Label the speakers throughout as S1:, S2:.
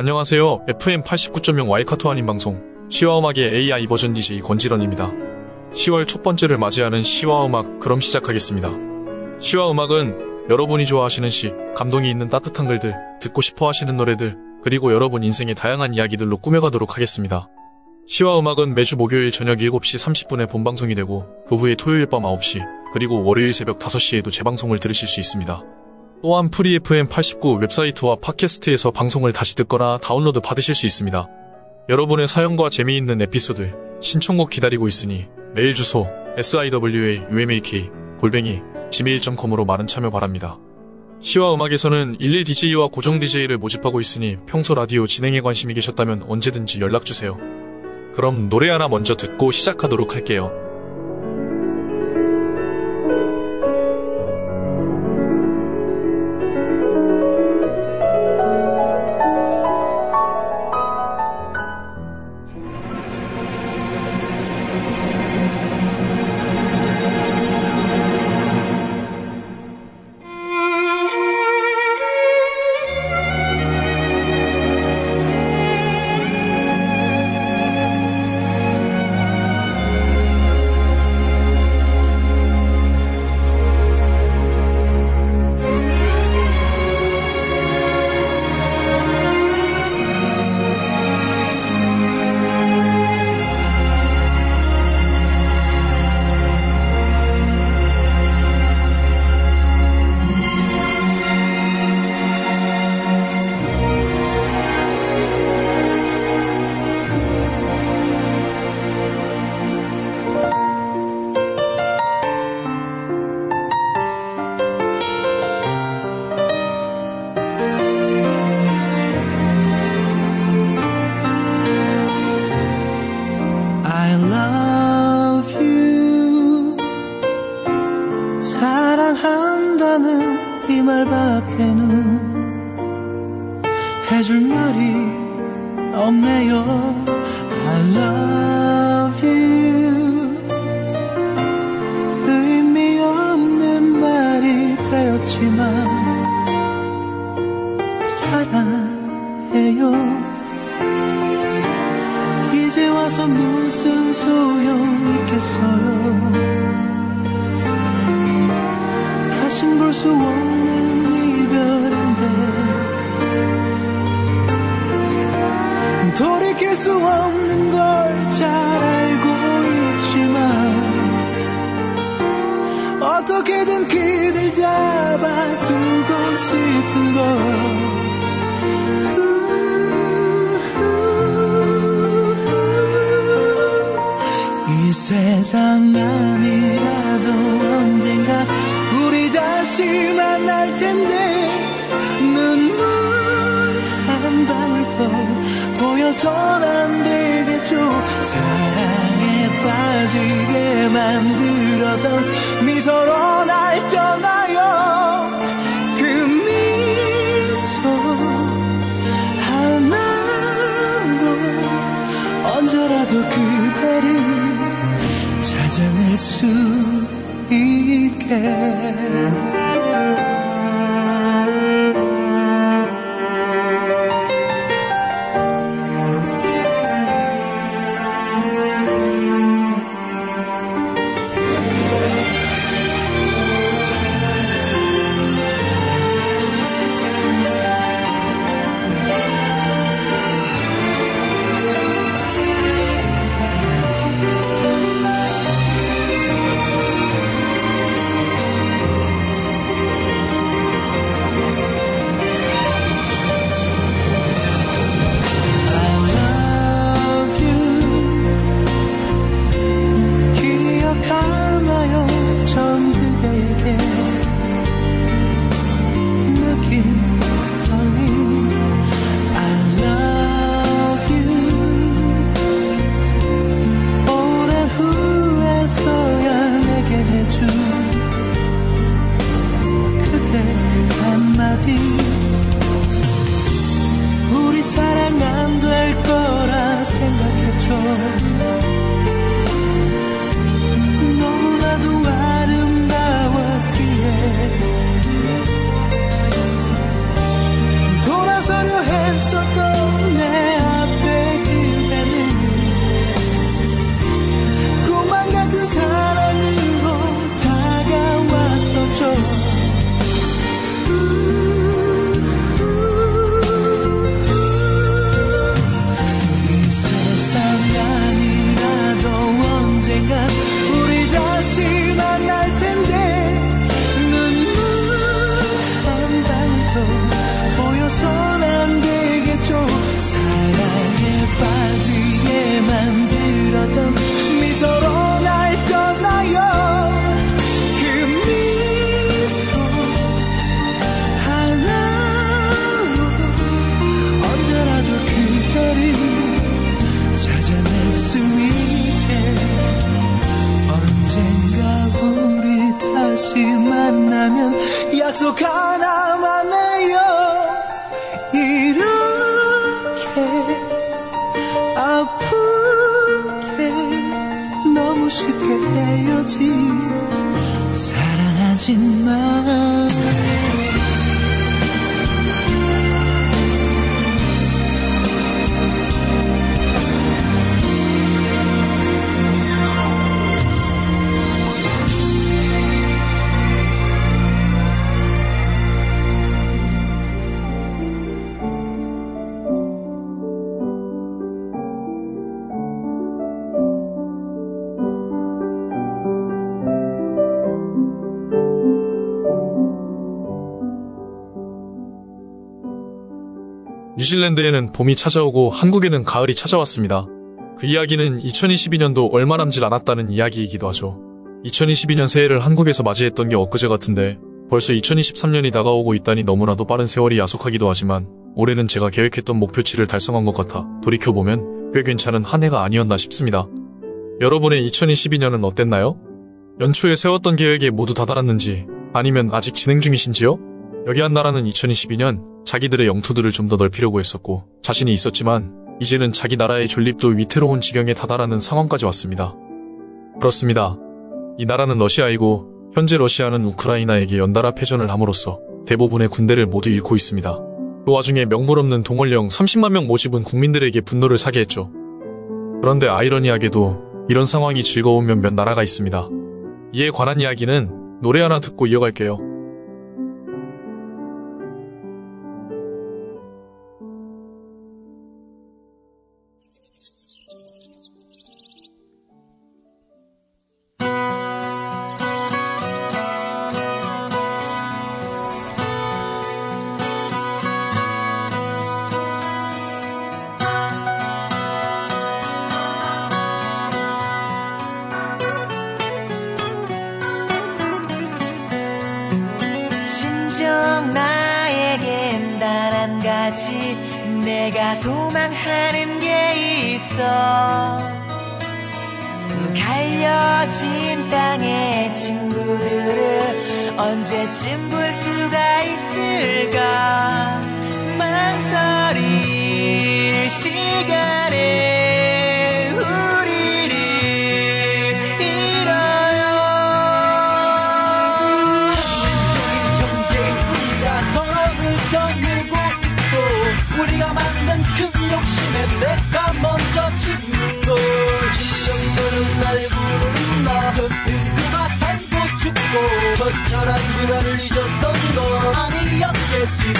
S1: 안녕하세요. FM 89.0 와이카토 아닌 방송 시와음악의 AI 버전 DJ 권지런입니다. 10월 첫 번째를 맞이하는 시와음악 그럼 시작하겠습니다. 시와음악은 여러분이 좋아하시는 시, 감동이 있는 따뜻한 글들, 듣고 싶어 하시는 노래들, 그리고 여러분 인생의 다양한 이야기들로 꾸며가도록 하겠습니다. 시와 음악은 매주 목요일 저녁 7시 30분에 본방송이 되고 그 후에 토요일 밤 9시, 그리고 월요일 새벽 5시에도 재방송을 들으실 수 있습니다. 또한 Free FM 89 웹사이트와 팟캐스트에서 방송을 다시 듣거나 다운로드 받으실 수 있습니다. 여러분의 사연과 재미있는 에피소드, 신청곡 기다리고 있으니 메일 주소 siwa.umak 골뱅이 gmail.com으로 많은 참여 바랍니다. 시와 음악에서는 11DJ와 고정 DJ를 모집하고 있으니 평소 라디오 진행에 관심이 계셨다면 언제든지 연락주세요. 그럼 노래 하나 먼저 듣고 시작하도록 할게요.
S2: 뉴질랜드에는 봄이 찾아오고 한국에는 가을이 찾아왔습니다. 그 이야기는 2022년도 얼마 남질 않았다는 이야기이기도 하죠. 2022년 새해를 한국에서 맞이했던 게 엊그제 같은데 벌써 2023년이 다가오고 있다니 너무나도 빠른 세월이 야속하기도 하지만 올해는 제가 계획했던 목표치를 달성한 것 같아 돌이켜보면 꽤 괜찮은 한 해가 아니었나 싶습니다. 여러분의 2022년은 어땠나요? 연초에 세웠던 계획에 모두 다다랐는지 아니면 아직 진행 중이신지요? 여기 한 나라는 2022년 자기들의 영토들을 좀 더 넓히려고 했었고 자신이 있었지만 이제는 자기 나라의 존립도 위태로운 지경에 다다라는 상황까지 왔습니다. 그렇습니다. 이 나라는 러시아이고 현재 러시아는 우크라이나에게 연달아 패전을 함으로써 대부분의 군대를 모두 잃고 있습니다. 그 와중에 명물 없는 동원령 30만 명 모집은 국민들에게 분노를 사게 했죠. 그런데 아이러니하게도 이런 상황이 즐거운 몇몇 나라가 있습니다. 이에 관한 이야기는 노래 하나 듣고 이어갈게요.
S3: 처절한 그날을 잊었던 건 아니었겠지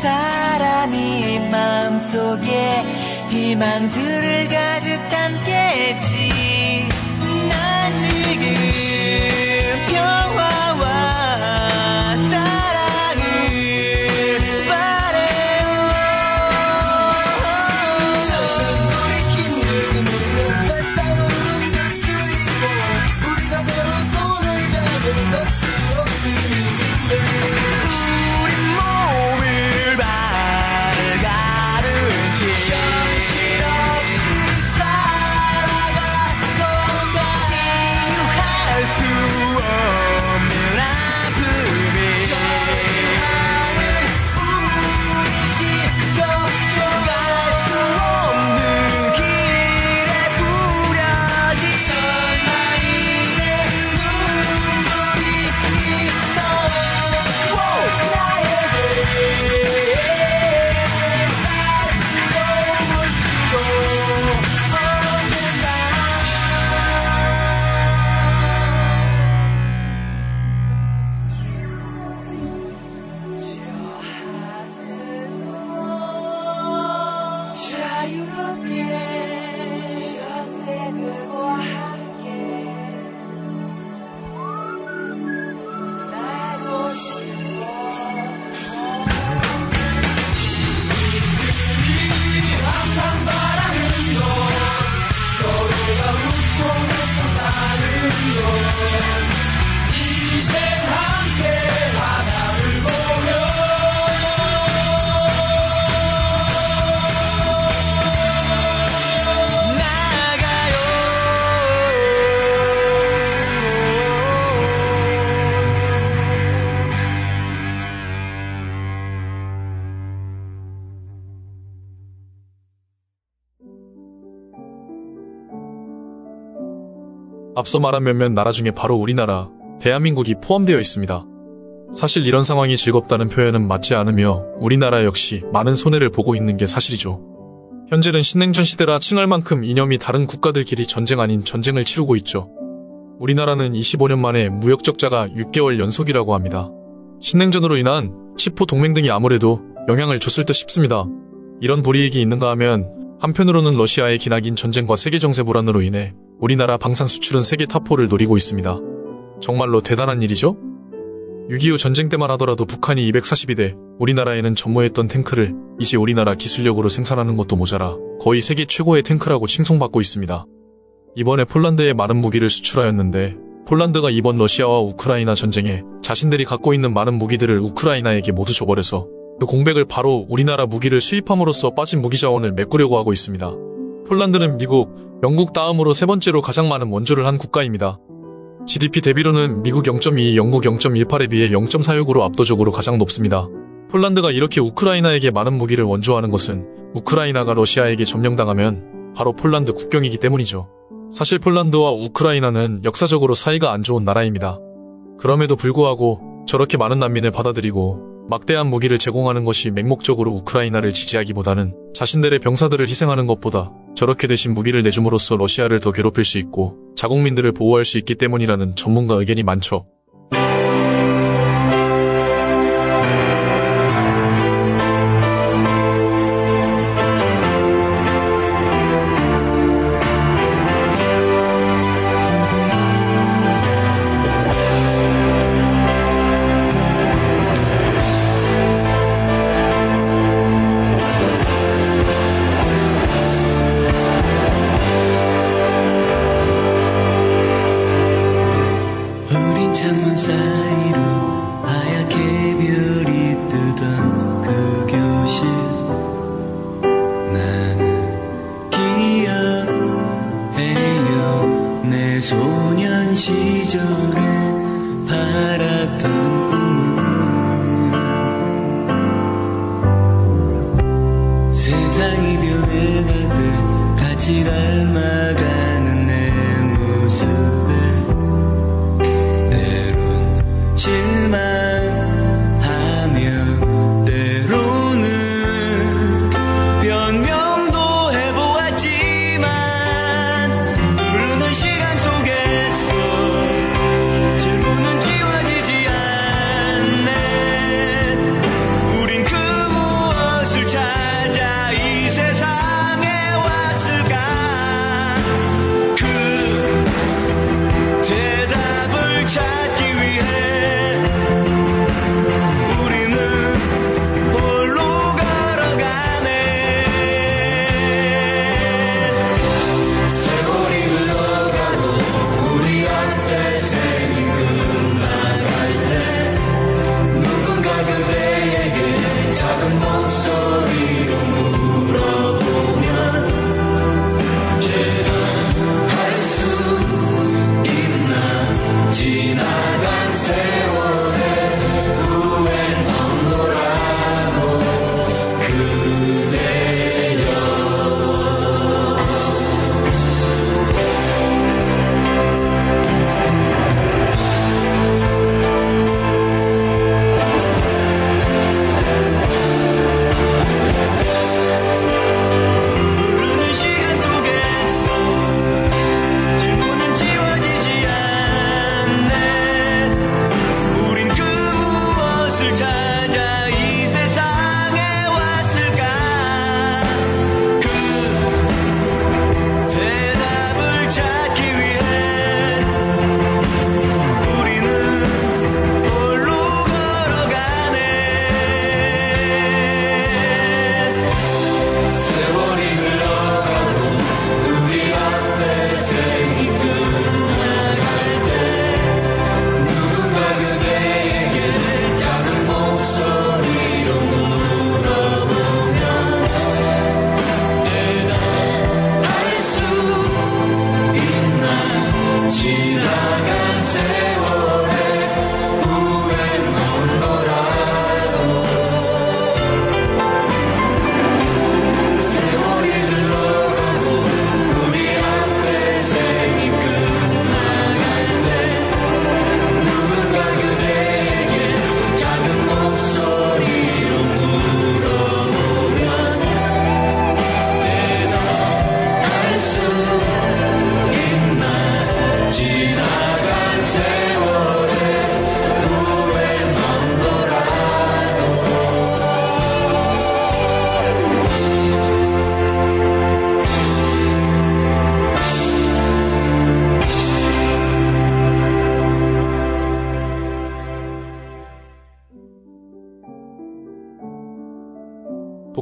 S3: 사람이 마음속에 희망들을 가득 담겠지
S2: 앞서 말한 몇몇 나라 중에 바로 우리나라, 대한민국이 포함되어 있습니다. 사실 이런 상황이 즐겁다는 표현은 맞지 않으며 우리나라 역시 많은 손해를 보고 있는 게 사실이죠. 현재는 신냉전 시대라 칭할 만큼 이념이 다른 국가들끼리 전쟁 아닌 전쟁을 치르고 있죠. 우리나라는 25년 만에 무역 적자가 6개월 연속이라고 합니다. 신냉전으로 인한 치포 동맹 등이 아무래도 영향을 줬을 듯 싶습니다. 이런 불이익이 있는가 하면 한편으로는 러시아의 기나긴 전쟁과 세계 정세 불안으로 인해 우리나라 방산 수출은 세계 top 4를 노리고 있습니다. 정말로 대단한 일이죠? 6.25 전쟁 때만 하더라도 북한이 242대, 우리나라에는 전무했던 탱크를 이제 우리나라 기술력으로 생산하는 것도 모자라 거의 세계 최고의 탱크라고 칭송받고 있습니다. 이번에 폴란드에 많은 무기를 수출하였는데 폴란드가 이번 러시아와 우크라이나 전쟁에 자신들이 갖고 있는 많은 무기들을 우크라이나에게 모두 줘버려서 그 공백을 바로 우리나라 무기를 수입함으로써 빠진 무기 자원을 메꾸려고 하고 있습니다. 폴란드는 미국, 영국 다음으로 세 번째로 가장 많은 원조를 한 국가입니다. GDP 대비로는 미국 0.2, 영국 0.18에 비해 0.46으로 압도적으로 가장 높습니다. 폴란드가 이렇게 우크라이나에게 많은 무기를 원조하는 것은 우크라이나가 러시아에게 점령당하면 바로 폴란드 국경이기 때문이죠. 사실 폴란드와 우크라이나는 역사적으로 사이가 안 좋은 나라입니다. 그럼에도 불구하고 저렇게 많은 난민을 받아들이고 막대한 무기를 제공하는 것이 맹목적으로 우크라이나를 지지하기보다는 자신들의 병사들을 희생하는 것보다 저렇게 대신 무기를 내줌으로써 러시아를 더 괴롭힐 수 있고 자국민들을 보호할 수 있기 때문이라는 전문가 의견이 많죠.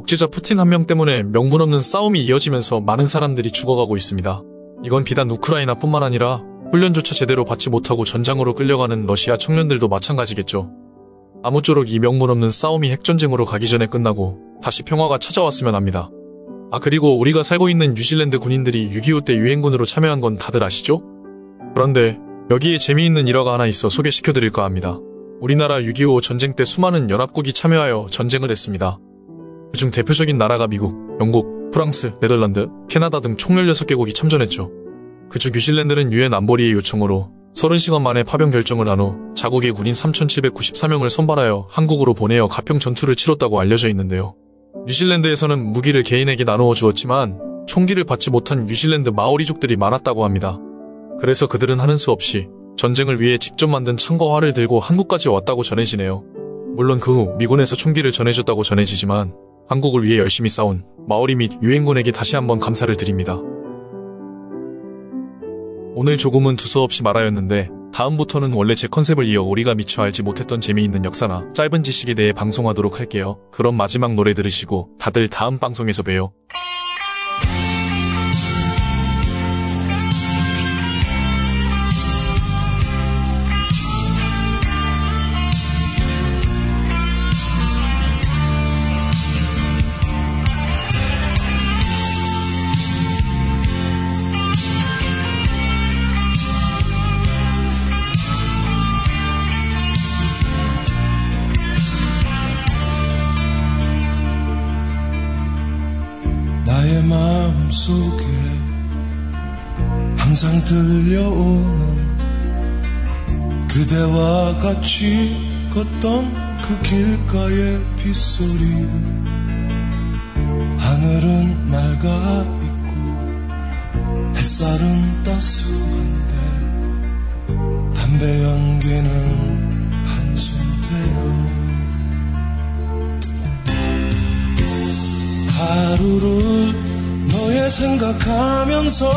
S2: 독재자 푸틴 한 명 때문에 명분 없는 싸움이 이어지면서 많은 사람들이 죽어가고 있습니다. 이건 비단 우크라이나뿐만 아니라 훈련조차 제대로 받지 못하고 전장으로 끌려가는 러시아 청년들도 마찬가지겠죠. 아무쪼록 이 명분 없는 싸움이 핵전쟁으로 가기 전에 끝나고 다시 평화가 찾아왔으면 합니다. 아 그리고 우리가 살고 있는 뉴질랜드 군인들이 6.25 때 유엔군으로 참여한 건 다들 아시죠? 그런데 여기에 재미있는 일화가 하나 있어 소개시켜드릴까 합니다. 우리나라 6.25 전쟁 때 수많은 연합국이 참여하여 전쟁을 했습니다. 그중 대표적인 나라가 미국, 영국, 프랑스, 네덜란드, 캐나다 등 총 16개국이 참전했죠. 그중 뉴질랜드는 유엔 안보리의 요청으로 30시간 만에 파병 결정을 한 후 자국의 군인 3,794명을 선발하여 한국으로 보내어 가평 전투를 치렀다고 알려져 있는데요. 뉴질랜드에서는 무기를 개인에게 나누어 주었지만 총기를 받지 못한 뉴질랜드 마오리족들이 많았다고 합니다. 그래서 그들은 하는 수 없이 전쟁을 위해 직접 만든 창과 활을 들고 한국까지 왔다고 전해지네요. 물론 그 후 미군에서 총기를 전해줬다고 전해지지만 한국을 위해 열심히 싸운 마오리 및 유엔군에게 다시 한번 감사를 드립니다. 오늘 조금은 두서없이 말하였는데 다음부터는 원래 제 컨셉을 이어 우리가 미처 알지 못했던 재미있는 역사나 짧은 지식에 대해 방송하도록 할게요. 그럼 마지막 노래 들으시고 다들 다음 방송에서 봬요.
S4: 같이 걷던 그 길가의 빗소리. 하늘은 맑아 있고 햇살은 따스한데 담배 연기는 한숨 태워 하루를 너의 생각하면서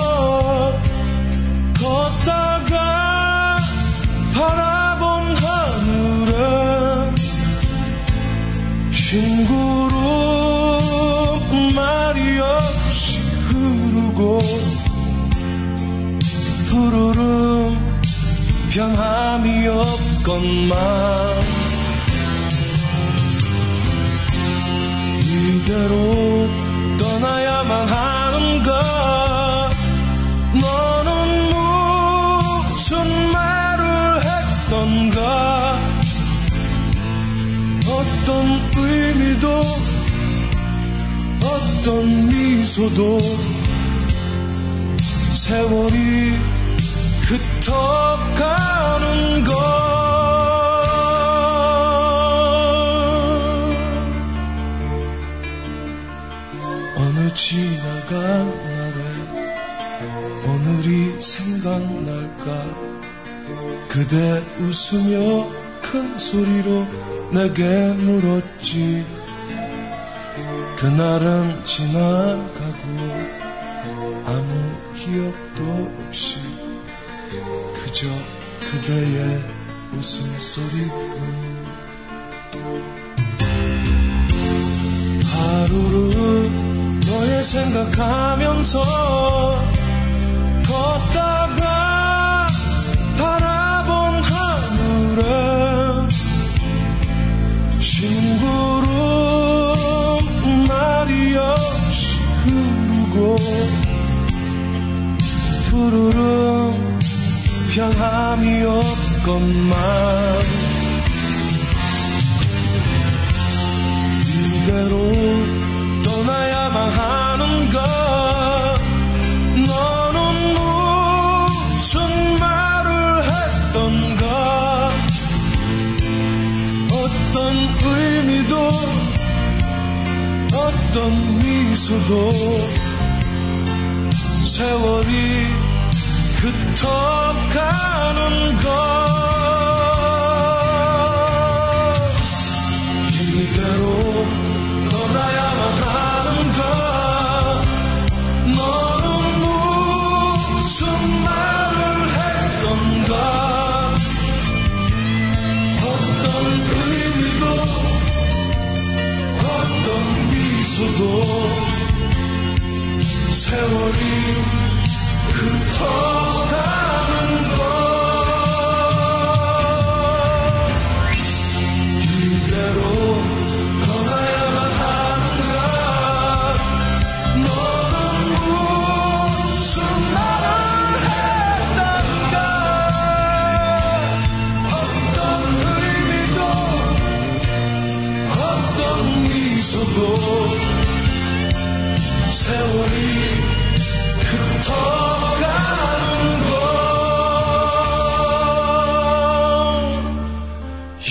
S4: 걷다가 바라 흰구름 말이 없이 흐르고 푸르름 변함이 없건만 이대로 떠나야만 하 의미도 어떤 미소도 세월이 흩어가는 것 어느 지나간 날에 오늘이 생각날까? 그대 웃으며 큰 소리로 내게 물었지 그날은 지나가고 아무 기억도 없이 그저 그대의 웃음소리뿐. 하루를 너의 생각하면서 걷다가 바라 푸르름 변함이 없건만 이대로 떠나야만 하는가 너는 무슨 말을 했던가 어떤 의미도 어떤 미소도 세월이 흩어가는 것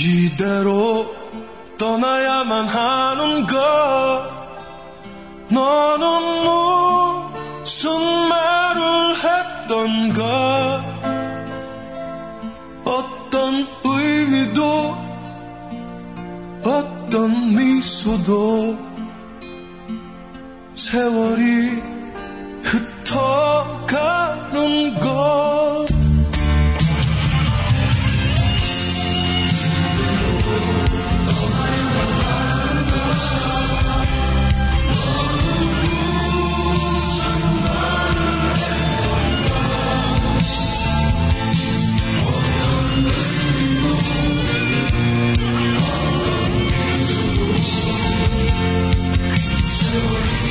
S4: 이대로 떠나야만 하는 것 너는 무슨 말을 했던 것 어떤 의미도 어떤 미소도 세월이 You.